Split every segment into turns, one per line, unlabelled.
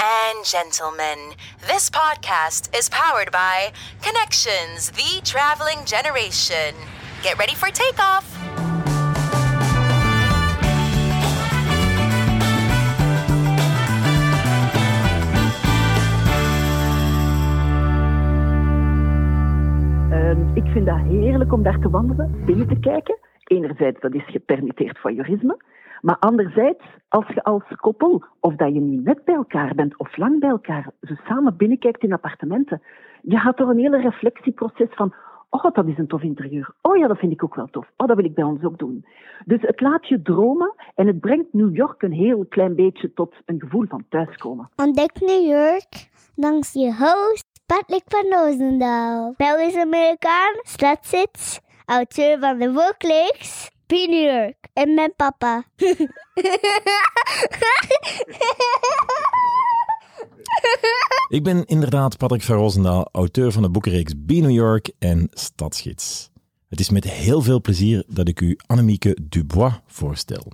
and gentlemen, this podcast is powered by Connections, the traveling generation. Get ready for takeoff.
Ehm, ik vind dat heerlijk om daar te wandelen, binnen te kijken. Enerzijds, dat is gepermitteerd voyeurisme. Maar anderzijds, als je als koppel, of dat je nu net bij elkaar bent of lang bij elkaar, zo samen binnenkijkt in appartementen, je gaat door een hele reflectieproces van, oh, dat is een tof interieur. Oh ja, dat vind ik ook wel tof. Oh, dat wil ik bij ons ook doen. Dus het laat je dromen en het brengt New York een heel klein beetje tot een gevoel van thuiskomen.
Ontdek New York langs je host Patrick van Roosendaal. Belgisch-Amerikaan, stadszits, auteur van de Wolkleeks, P. New York en mijn papa.
Ik ben inderdaad Patrick van Roosendaal, auteur van de boekenreeks Be New York en Stadsgids. Het is met heel veel plezier dat ik u Annemieke Dubois voorstel.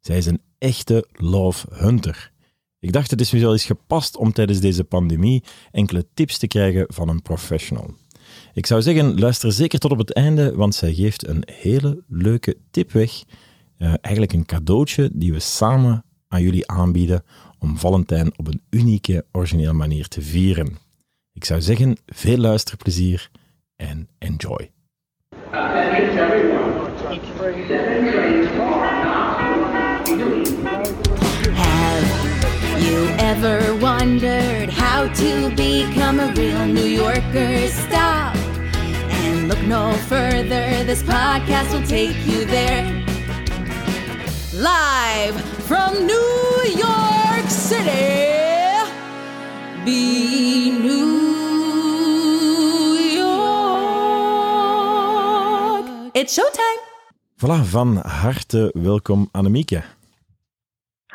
Zij is een echte love hunter. Ik dacht het is wel eens gepast om tijdens deze pandemie enkele tips te krijgen van een professional. Ik zou zeggen, luister zeker tot op het einde, want zij geeft een hele leuke tip weg. Uh, eigenlijk een cadeautje die we samen aan jullie aanbieden om Valentijn op een unieke, originele manier te vieren. Ik zou zeggen, veel luisterplezier en enjoy.
No further. This podcast will take you there. Live from New York City, be New York. It's showtime.
Voilà, van harte welkom Annemieke.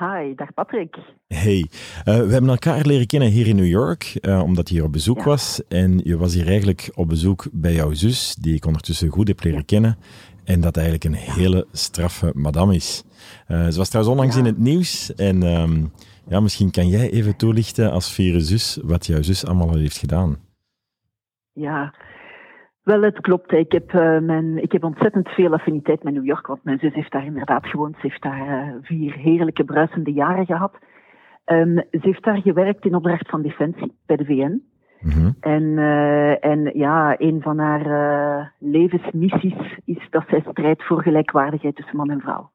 Hi, dag Patrick.
Hey, uh, we hebben elkaar leren kennen hier in New York, uh, omdat je hier op bezoek
Ja.
was. En je was hier eigenlijk op bezoek bij jouw zus, die ik ondertussen goed heb leren kennen. En dat eigenlijk een hele straffe madame is. Uh, ze was trouwens onlangs in het nieuws. En ehm, ja, misschien kan jij even toelichten als vierde zus wat jouw zus allemaal heeft gedaan.
Ja, wel, het klopt. Ik heb, eh, mijn, ik heb ontzettend veel affiniteit met New York, want mijn zus heeft daar inderdaad gewoond. Ze heeft daar eh, vier heerlijke bruisende jaren gehad. Ehm, ze heeft daar gewerkt in opdracht van Defensie bij de VN.
Mhm.
En, eh, en ja, een van haar levensmissies is dat zij strijdt voor gelijkwaardigheid tussen man en vrouw.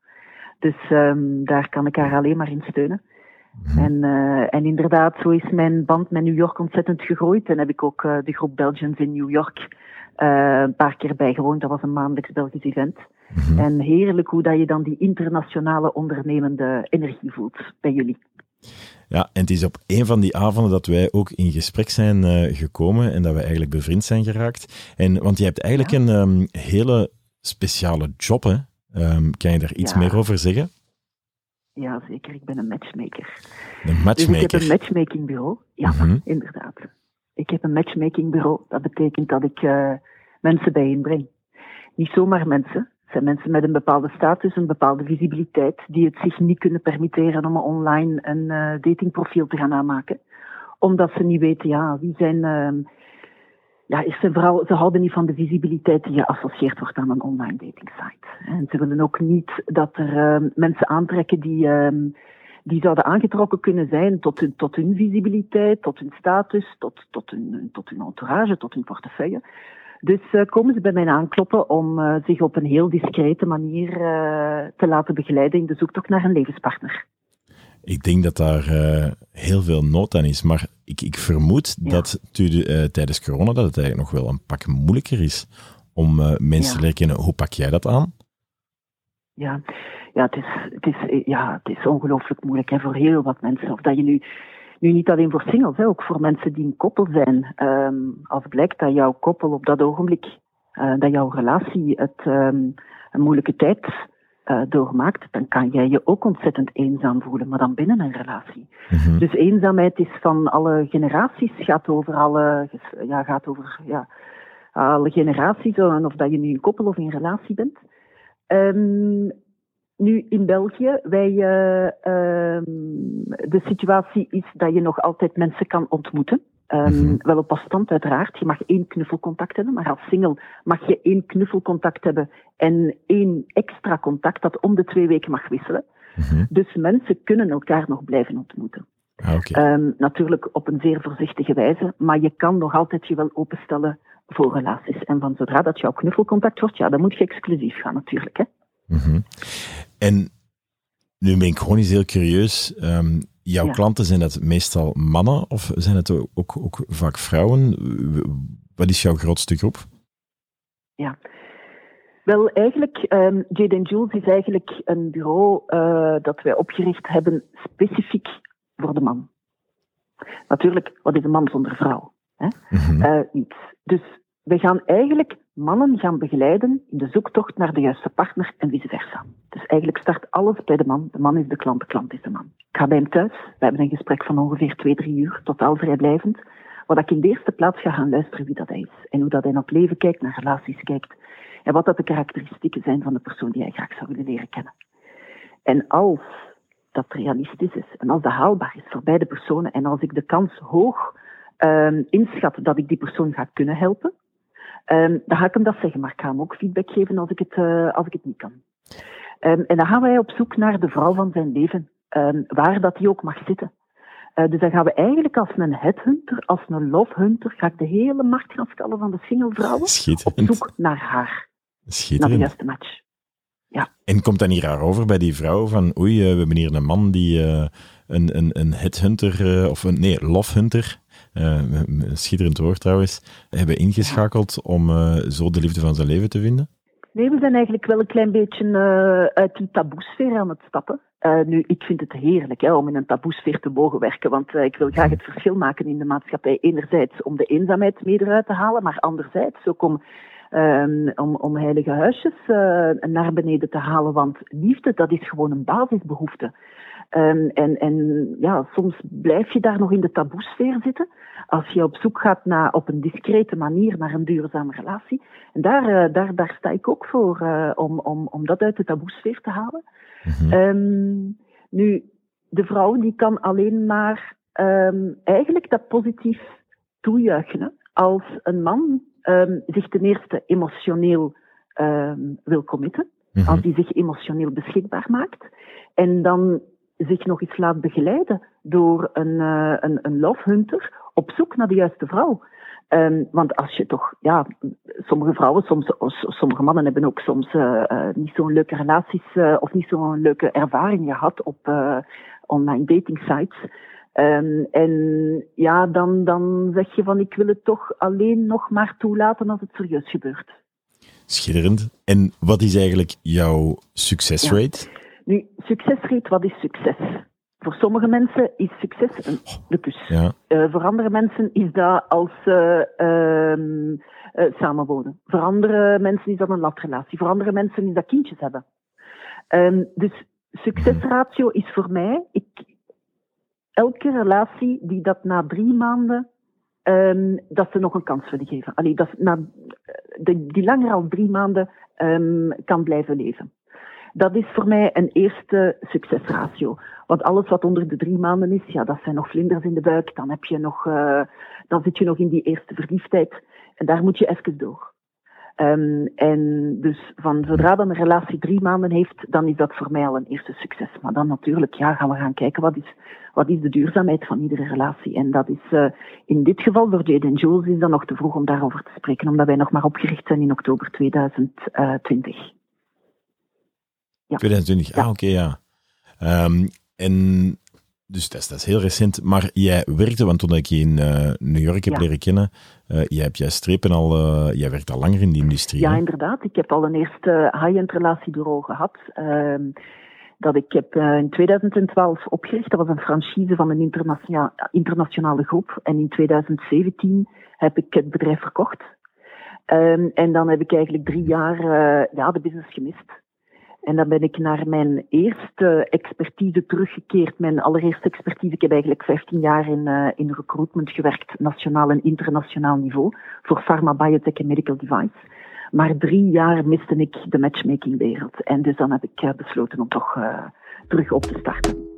Dus ehm, daar kan ik haar alleen maar in steunen.
Mhm.
En, en inderdaad, zo is mijn band met New York ontzettend gegroeid. En heb ik ook de groep Belgians in New York eh, een paar keer bijgewoond. Dat was een maandelijks Belgisch event.
Mhm.
En heerlijk hoe dat je dan die internationale ondernemende energie voelt bij jullie.
Ja, en het is op een van die avonden dat wij ook in gesprek zijn eh, gekomen en dat we eigenlijk bevriend zijn geraakt. En, want je hebt eigenlijk een ehm, hele speciale job, hè? Ehm, kan je daar iets
Ja.
meer over zeggen?
Ja, zeker. Ik ben een matchmaker.
Een
Dus
matchmaker.
ik heb een matchmakingbureau. Ja,
Mhm.
inderdaad. Ik heb een matchmakingbureau. Dat betekent dat ik eh, mensen bijeenbreng. Niet zomaar mensen. Het zijn mensen met een bepaalde status, een bepaalde visibiliteit, die het zich niet kunnen permitteren om online een eh, datingprofiel te gaan aanmaken. Omdat ze niet weten, ja, wie zijn... ehm, ja, en vooral, ze houden niet van de visibiliteit die geassocieerd wordt aan een online datingsite. En ze willen ook niet dat er ehm, mensen aantrekken die... die zouden aangetrokken kunnen zijn tot hun, tot hun visibiliteit, tot hun status, tot, tot, hun, tot hun entourage, tot hun portefeuille. Dus eh, komen ze bij mij aankloppen om eh, zich op een heel discrete manier eh, te laten begeleiden in de zoektocht naar een levenspartner.
Ik denk dat daar heel veel nood aan is, maar ik, ik vermoed
Ja.
dat tijdens corona dat het eigenlijk nog wel een pak moeilijker is om mensen
Ja.
te leren kennen. Hoe pak jij dat aan?
Ja, ja het, is, het, is, eh, ja, het is ongelooflijk moeilijk hè, voor heel wat mensen. Of dat je nu, nu niet alleen voor singles, hè, ook voor mensen die een koppel zijn. Ehm, als blijkt dat jouw koppel op dat ogenblik, eh, dat jouw relatie het ehm, een moeilijke tijd eh, doormaakt, dan kan jij je ook ontzettend eenzaam voelen, maar dan binnen een relatie.
Mhm.
Dus eenzaamheid is van alle generaties, gaat over alle, ja, gaat over, ja, alle generaties, en of dat je nu een koppel of in relatie bent. Ehm, nu in België, wij, uh, uh, de situatie is dat je nog altijd mensen kan ontmoeten. Um, mm -hmm. Wel op afstand, uiteraard. Je mag één knuffelcontact hebben, maar als single mag je één knuffelcontact hebben en één extra contact dat om de twee weken mag wisselen. Mm -hmm. Dus mensen kunnen elkaar nog blijven ontmoeten.
Ah, okay.
um, natuurlijk op een zeer voorzichtige wijze, maar je kan nog altijd je wel openstellen voor relaties. En van zodra dat jouw knuffelcontact wordt, ja, dan moet je exclusief gaan natuurlijk. Hè?
Mm -hmm. En nu ben ik gewoon eens heel curieus. Um, jouw ja. klanten, zijn dat meestal mannen of zijn het ook, ook vaak vrouwen? Wat is jouw grootste groep?
Ja, wel eigenlijk, um, Jade Jules is eigenlijk een bureau uh, dat wij opgericht hebben specifiek voor de man. Natuurlijk, wat is een man zonder vrouw? Hè? Mm -hmm. uh, niets. Dus we gaan eigenlijk mannen gaan begeleiden in de zoektocht naar de juiste partner en vice versa. Dus eigenlijk start alles bij de man. De man is de klant, de klant is de man. Ik ga bij hem thuis. We hebben een gesprek van ongeveer twee, drie uur, totaal vrijblijvend. Waar ik in de eerste plaats ga gaan luisteren wie dat hij is. En hoe dat hij naar het leven kijkt, naar relaties kijkt. En wat dat de karakteristieken zijn van de persoon die hij graag zou willen leren kennen. En als dat realistisch is en als dat haalbaar is voor beide personen en als ik de kans hoog um, inschat dat ik die persoon ga kunnen helpen, Um, dan ga ik hem dat zeggen, maar ik ga hem ook feedback geven als ik het, uh, als ik het niet kan. Um, en dan gaan wij op zoek naar de vrouw van zijn leven, um, waar dat die ook mag zitten. Uh, dus dan gaan we eigenlijk als een headhunter, als een lovehunter, ga ik de hele markt gaan skallen van de single vrouwen op zoek naar haar. Naar de juiste match. Ja.
En komt dat niet raar over bij die vrouw van oei, uh, we hebben hier een man die uh, een, een, een headhunter, of een, nee, lovehunter, een schitterend woord trouwens, hebben ingeschakeld om uh, zo de liefde van zijn leven te vinden?
Nee, we zijn eigenlijk wel een klein beetje uh, uit die taboesfeer aan het stappen. nu, ik vind het heerlijk hè, om in een taboesfeer te mogen werken, want ik wil graag het verschil maken in de maatschappij. Enerzijds om de eenzaamheid mee eruit te halen, maar anderzijds ook om Um, om, om heilige huisjes naar beneden te halen. Want liefde, dat is gewoon een basisbehoefte. Um, en, en ja, soms blijf je daar nog in de taboesfeer zitten. Als je op zoek gaat naar, op een discrete manier naar een duurzame relatie. En daar, uh, daar, daar sta ik ook voor, uh, om, om, om dat uit de taboesfeer te halen. Mm-hmm. Um, nu, de vrouw die kan alleen maar um, eigenlijk dat positief toejuichen. Als een man zich ten eerste emotioneel wil committen. Mm-hmm. Als hij zich emotioneel beschikbaar maakt. En dan zich nog eens laat begeleiden door een, uh, een, een love hunter op zoek naar de juiste vrouw. Um, want als je toch, ja, sommige vrouwen, soms, sommige mannen hebben ook soms uh, uh, niet zo'n leuke relaties uh, of niet zo'n leuke ervaring gehad op online dating sites. Um, en ja, dan, dan zeg je van ik wil het toch alleen nog maar toelaten als het serieus gebeurt.
Schitterend. En wat is eigenlijk jouw succesrate?
Ja. Nu, succesrate, wat is succes? Voor sommige mensen is succes een, de kus.
Ja.
Uh, voor andere mensen is dat als uh, uh, samenwonen. Voor andere mensen is dat een latrelatie. Voor andere mensen is dat kindjes hebben. Um, dus succesratio is voor mij, ik, elke relatie die dat na drie maanden, um, dat ze nog een kans willen geven. Allee, dat na, de, die langer dan drie maanden um, kan blijven leven. Dat is voor mij een eerste succesratio. Want alles wat onder de drie maanden is, ja, dat zijn nog vlinders in de buik. Dan, heb je nog, uh, dan zit je nog in die eerste verliefdheid. En daar moet je even door. Um, en dus van zodra dan een relatie drie maanden heeft, dan is dat voor mij al een eerste succes. Maar dan natuurlijk, ja, gaan we gaan kijken wat is, wat is de duurzaamheid van iedere relatie. En dat is uh, in dit geval voor Jade Jules is dan nog te vroeg om daarover te spreken, omdat wij nog maar opgericht zijn in oktober 2020.
Ja. 2020, ja. ah oké, okay, ja. Um, en dus dat is, dat is heel recent. Maar jij werkte, want toen ik je in uh, New York heb ja. leren kennen, uh, jij hebt jij strepen al, uh, jij werkt al langer in die industrie.
Ja,
hè?
inderdaad. Ik heb al een eerste high-end relatiebureau gehad. Uh, dat ik heb in 2012 opgericht. Dat was een franchise van een internationale, internationale groep. En in 2017 heb ik het bedrijf verkocht. Um, en dan heb ik eigenlijk drie jaar ja, de business gemist. En dan ben ik naar mijn eerste expertise teruggekeerd. Mijn allereerste expertise. Ik heb eigenlijk 15 jaar in, uh, in recruitment gewerkt, nationaal en internationaal niveau, voor pharma, biotech en medical device. Maar drie jaar miste ik de matchmakingwereld. En dus dan heb ik eh, besloten om toch uh, terug op te starten.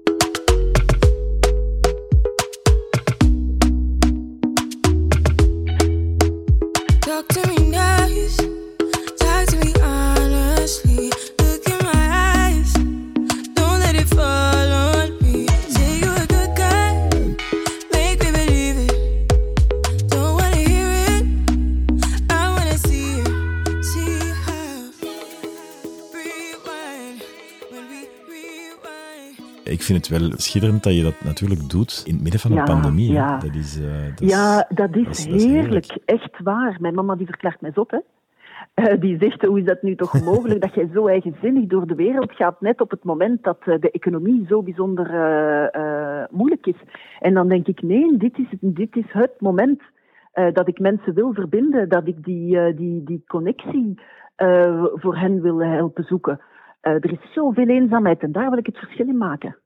Het wel schitterend dat je dat natuurlijk doet in het midden van een Ja, pandemie. ja. Dat is, eh, dat is- Ja, dat is, dat heerlijk. Echt waar. Mijn mama die verklaart mij zot, hè. Eh, die zegt, hoe is dat nu toch mogelijk dat jij zo eigenzinnig door de wereld gaat, net op het moment dat eh, de economie zo bijzonder moeilijk is. En dan denk ik, nee, dit is, het- dit is het moment dat ik mensen wil verbinden, dat ik die, die, die connectie voor hen wil helpen zoeken. Er is zoveel eenzaamheid en daar wil ik het verschil in maken.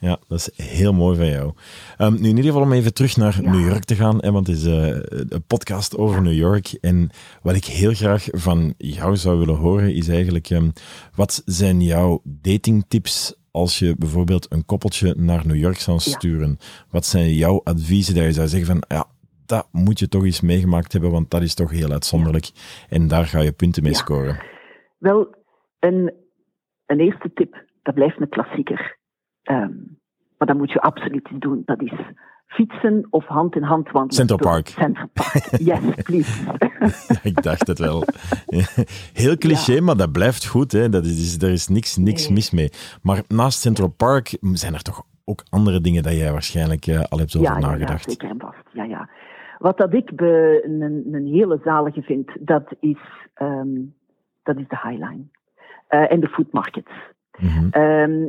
Ja, dat is heel mooi van jou. Ehm, nu in ieder geval om even terug naar
Ja.
New York te gaan, hè, want het is eh, een podcast over New York. En wat ik heel graag van jou zou willen horen, is eigenlijk, ehm, wat zijn jouw datingtips als je bijvoorbeeld een koppeltje naar New York zou sturen? Wat zijn jouw adviezen dat je zou zeggen van, ja, dat moet je toch eens meegemaakt hebben, want dat is toch heel uitzonderlijk. En daar ga je punten mee
Ja.
scoren.
Wel, een, een eerste tip, dat blijft een klassieker. Ehm, maar dat moet je absoluut doen. Dat is fietsen of hand in hand wandelen.
Central Park.
Central Park, yes, please.
Ja, ik dacht het wel. Heel cliché, maar dat blijft goed. Hè. Dat is, er is niks, niks
Nee.
mis mee. Maar naast Central Park zijn er toch ook andere dingen dat jij waarschijnlijk eh, al hebt over
ja, ja, ja,
nagedacht.
zeker en vast. Ja, ja. Wat dat ik be- een, een hele zalige vind, dat is, ehm, dat is de Highline. Eh, en de food markets.
Mhm.
Ehm,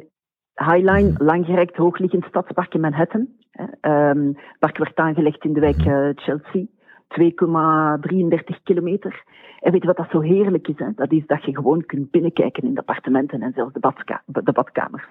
Highline, langgerekt hoogliggend stadspark in Manhattan. Hè. Ehm, het park werd aangelegd in de wijk eh, Chelsea. 2,33 kilometer. En weet je wat dat zo heerlijk is? Hè? Dat is dat je gewoon kunt binnenkijken in de appartementen en zelfs de, badka- de badkamers.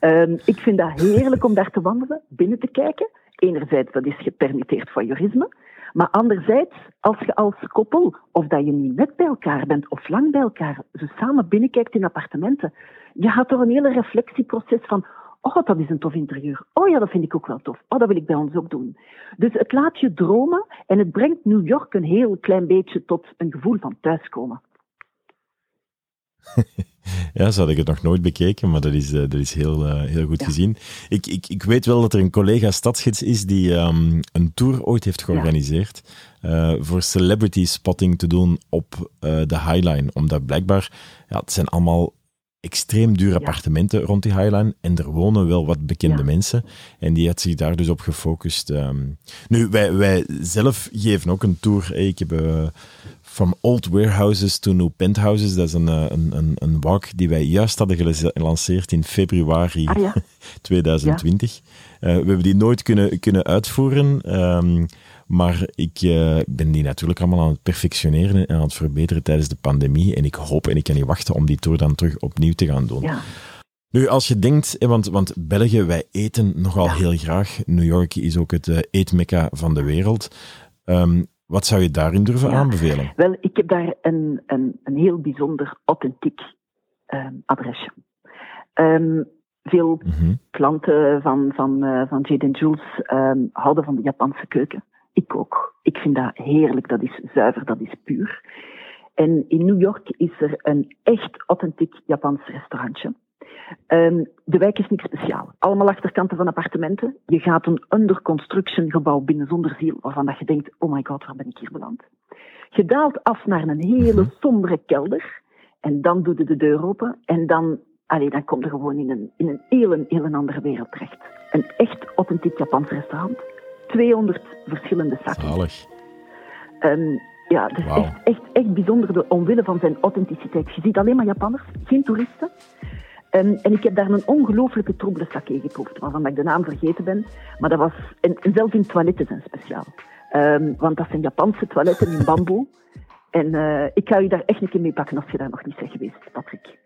Ehm, ik vind dat heerlijk om daar te wandelen, binnen te kijken. Enerzijds, dat is gepermitteerd voyeurisme. Maar anderzijds, als je als koppel, of dat je nu net bij elkaar bent of lang bij elkaar, zo samen binnenkijkt in appartementen, je gaat door een hele reflectieproces van, oh, dat is een tof interieur. Oh ja, dat vind ik ook wel tof. Oh, dat wil ik bij ons ook doen. Dus het laat je dromen en het brengt New York een heel klein beetje tot een gevoel van thuiskomen.
Ja, zo had ik het nog nooit bekeken, maar dat is, eh, dat is heel, eh, heel goed gezien. Ik, ik, ik weet wel dat er een collega stadsgids is die ehm, een tour ooit heeft georganiseerd eh, voor celebrity spotting te doen op eh, de Highline. Omdat blijkbaar, ja, het zijn allemaal extreem dure appartementen rond die Highline en er wonen wel wat bekende
Ja.
mensen. En die had zich daar dus op gefocust. ehm. Nu, wij, wij zelf geven ook een tour. Hey, Ik heb... eh, From Old Warehouses to New Penthouses. Dat is een, eh, een, een, een walk die wij juist hadden gelanceerd in februari
Ah ja,
2020. Eh, we hebben die nooit kunnen, kunnen uitvoeren, ehm, maar ik eh, ben die natuurlijk allemaal aan het perfectioneren en aan het verbeteren tijdens de pandemie. En ik hoop en ik kan niet wachten om die tour dan terug opnieuw te gaan doen.
ja.
Nu, als je denkt, eh, want, want België, wij eten nogal
Ja.
heel graag. New York is ook het eh, eetmekka van de wereld. Ehm, wat zou je daarin durven
Ja.
aanbevelen?
Wel, ik heb daar een, een, een heel bijzonder authentiek ehm, adresje. Ehm, veel
Mhm.
klanten van, van, van Jade Jules ehm, houden van de Japanse keuken. Ik ook. Ik vind dat heerlijk. Dat is zuiver, dat is puur. En in New York is er een echt authentiek Japans restaurantje. Ehm, de wijk is niks speciaal. Allemaal achterkanten van appartementen. Je gaat een under construction gebouw binnen zonder ziel, waarvan dat je denkt, oh my god, waar ben ik hier beland? Je daalt af naar een hele sombere kelder. En dan doe je de deur open. En dan, allee, dan kom je gewoon in een, in een heel, heel andere wereld terecht. Een echt authentiek Japans restaurant. 200 verschillende zakken.
Zalig.
Ehm, ja, dus echt, echt, echt bijzonder de, omwille van zijn authenticiteit. Je ziet alleen maar Japanners, geen toeristen. Ehm, en ik heb daar een ongelooflijke troebele sake geproefd, waarvan ik de naam vergeten ben. Maar dat was, en, en zelfs in toiletten zijn speciaal. Ehm, want dat zijn Japanse toiletten in bamboe. En eh, ik ga je daar echt een keer mee pakken als je daar nog niet bent geweest, Patrick.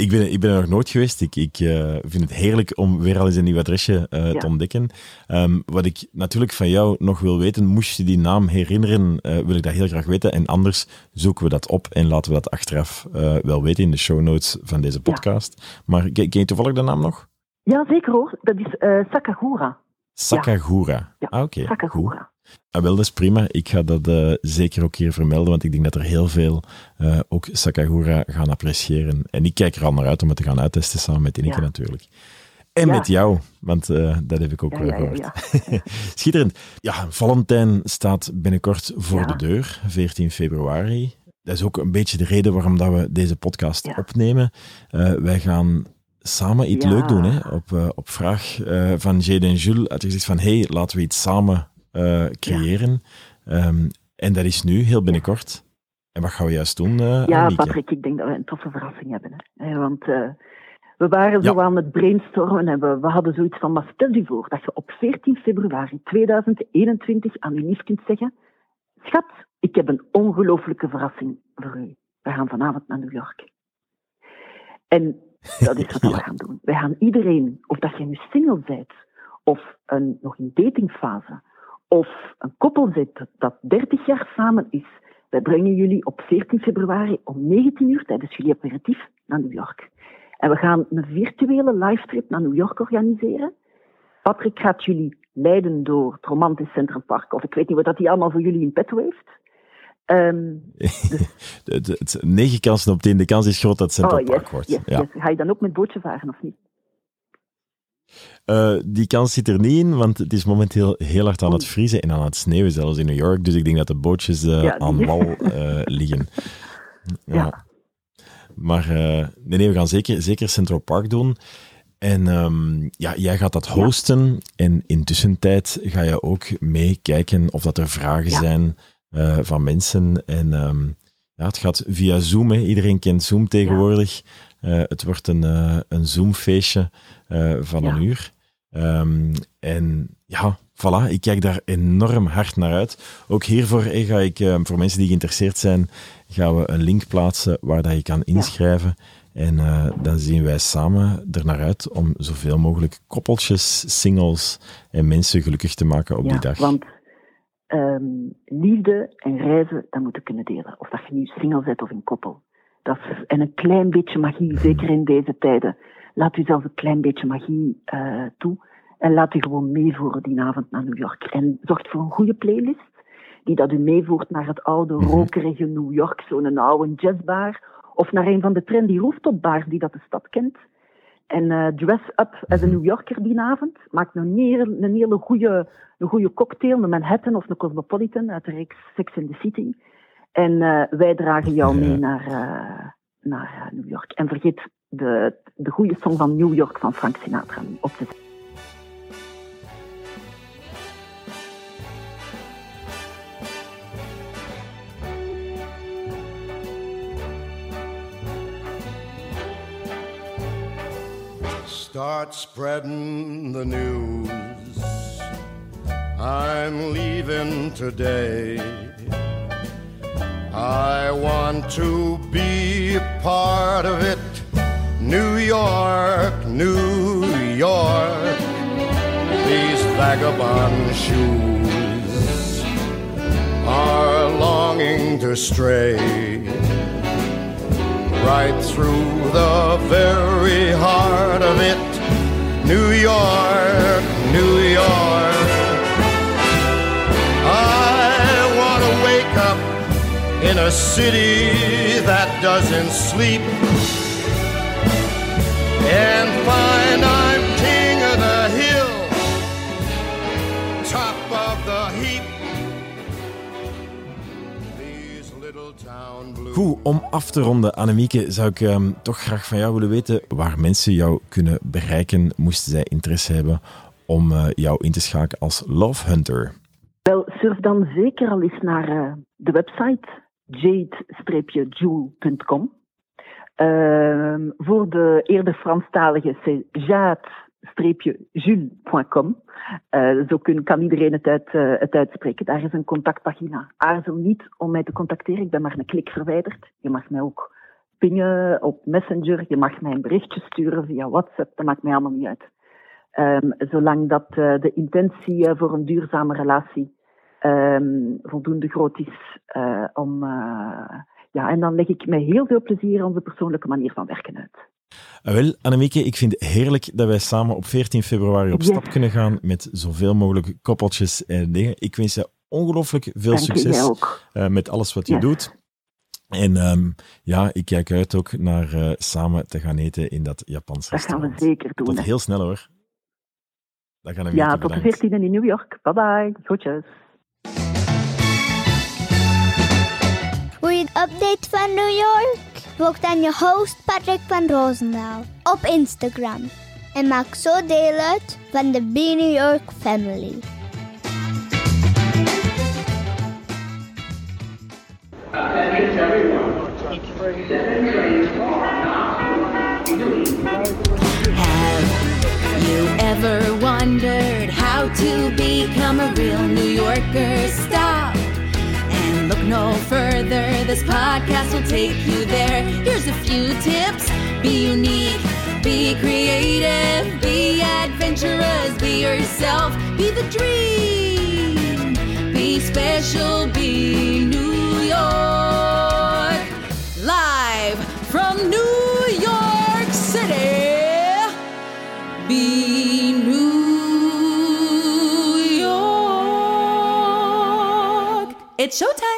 Ik ben, ik ben er nog nooit geweest. Ik, ik eh, vind het heerlijk om weer al eens een nieuw adresje eh,
Ja.
te ontdekken. Ehm, wat ik natuurlijk van jou nog wil weten, moest je die naam herinneren, eh, wil ik dat heel graag weten. En anders zoeken we dat op en laten we dat achteraf wel weten in de show notes van deze podcast. Maar ken, ken je toevallig de naam nog?
Ja, zeker hoor. Dat is Sakagura.
Sakagura.
Ja,
ah, oké.
Sakagura.
Ah, wel, dat is prima. Ik ga dat eh, zeker ook hier vermelden, want ik denk dat er heel veel eh, ook Sakagura gaan appreciëren. En ik kijk er al naar uit om het te gaan uittesten samen met Ineke
Ja.
natuurlijk. En
Ja.
met jou, want eh, dat heb ik ook
Ja,
gehoord. Schitterend. Ja, Valentijn staat binnenkort voor de deur, 14 februari. Dat is ook een beetje de reden waarom dat we deze podcast opnemen. Wij gaan samen iets leuk doen. Hè? Op, op vraag van Jade en Jules had hij gezegd van hey, laten we iets samen eh, creëren. Ehm, en dat is nu, heel binnenkort. En wat gaan we juist doen, eh
Ja,
Annemieke?
Patrick, ik denk dat we een toffe verrassing hebben. Hè. Eh, Want we waren zo aan het brainstormen en we, we hadden zoiets van, maar stel je voor dat je op 14 februari 2021 aan je lief kunt zeggen, schat, ik heb een ongelooflijke verrassing voor u. We gaan vanavond naar New York. En dat is wat
Ja.
we gaan doen. Wij gaan iedereen, of dat je nu single bent, of een, nog in datingfase, of een koppel zit dat 30 jaar samen is, wij brengen jullie op 14 februari om 19 uur tijdens jullie aperitief naar New York. En we gaan een virtuele livetrip naar New York organiseren. Patrick gaat jullie leiden door het romantisch Central Park, of ik weet niet wat dat hij allemaal voor jullie in petto heeft.
Het, negen kansen op tien. De kans is groot dat het Central
oh,
Park wordt.
yes,
ja.
yes. Ga je dan ook met bootje varen of niet?
Eh, die kans zit er niet in, want het is momenteel heel hard aan het vriezen en aan het sneeuwen, zelfs in New York. Dus ik denk dat de bootjes
Ja, die-
aan wal eh, liggen. Ja.
Ja.
Maar nee, nee, we gaan zeker, zeker Central Park doen. En ehm, ja, jij gaat dat hosten. En intussen tijd ga je ook meekijken of dat er vragen zijn van mensen. En ehm, ja, het gaat via Zoom. Hè. Iedereen kent Zoom tegenwoordig. Eh, het wordt een, eh, een Zoom-feestje eh, van
Ja.
een uur. Ehm, en ja, voilà, ik kijk daar enorm hard naar uit. Ook hiervoor eh, ga ik, voor mensen die geïnteresseerd zijn, gaan we een link plaatsen waar dat je kan inschrijven. En dan zien wij samen er naar uit om zoveel mogelijk koppeltjes, singles en mensen gelukkig te maken op
ja,
die dag.
Want ehm, liefde en reizen, dat moeten kunnen delen. Of dat je nu single bent of in koppel. Dat is, en een klein beetje magie, zeker in deze tijden. Laat u zelf een klein beetje magie eh, toe. En laat u gewoon meevoeren die avond naar New York. En zorg voor een goede playlist. Die dat u meevoert naar het oude,
Mhm.
rokerige New York. Zo'n oude jazzbar. Of naar een van de trendy rooftopbars die dat de stad kent. En eh, dress up as a New Yorker die avond. Maak een, hele- een hele goede, een goede cocktail, een Manhattan of een Cosmopolitan uit de reeks Sex in the City. En eh, wij dragen jou
Ja.
mee naar, eh, naar eh, New York. En vergeet de, de goede song van New York van Frank Sinatra op te zetten.
Start spreading the news. I'm leaving today. I want to be a part of it. New York, New York. These vagabond shoes are longing to stray right through the very a city that doesn't sleep and find I'm king of the hill, top of the heap. These little town blues.
Goed, om af te ronden, Annemieke, zou ik ehm, toch graag van jou willen weten waar mensen jou kunnen bereiken, moesten zij interesse hebben om eh, jou in te schakelen als Love Hunter.
Wel, surf dan zeker al eens naar eh, de website jade-jewel.com. Ehm, voor de eerder Franstalige, c'est jade-jules.com. Eh, zo kan iedereen het, uit, het uitspreken. Daar is een contactpagina. Aarzel niet om mij te contacteren. Ik ben maar een klik verwijderd. Je mag mij ook pingen op Messenger. Je mag mij een berichtje sturen via WhatsApp. Dat maakt mij allemaal niet uit. Ehm, zolang dat eh, de intentie voor een duurzame relatie ehm, voldoende groot is eh, om. ja, en dan leg ik met heel veel plezier onze persoonlijke manier van werken uit.
Ah, wel, Annemieke, ik vind het heerlijk dat wij samen op 14 februari op
Yes.
stap kunnen gaan met zoveel mogelijk koppeltjes en dingen. Ik wens je ongelooflijk veel
Dank
succes eh, met alles wat je
Yes.
doet. En ehm, ja, ik kijk uit ook naar eh, samen te gaan eten in dat Japans
Dat gaan we
restaurant.
zeker doen.
Tot
hè.
heel snel hoor. Dat gaan we
Ja, tot de 14e in New York. Bye bye. Groetjes.
Een update van New York? Volg dan je host Patrick van Roosendaal op Instagram. En maak zo deel uit van de Be New York family.
Have you ever wondered how to become a real New Yorker? Stop and look no further. This podcast will take you there. Here's a few tips be unique, be creative, be adventurous, be yourself, be the dream, be special, be New York. Live from New York City. Be New York. It's showtime.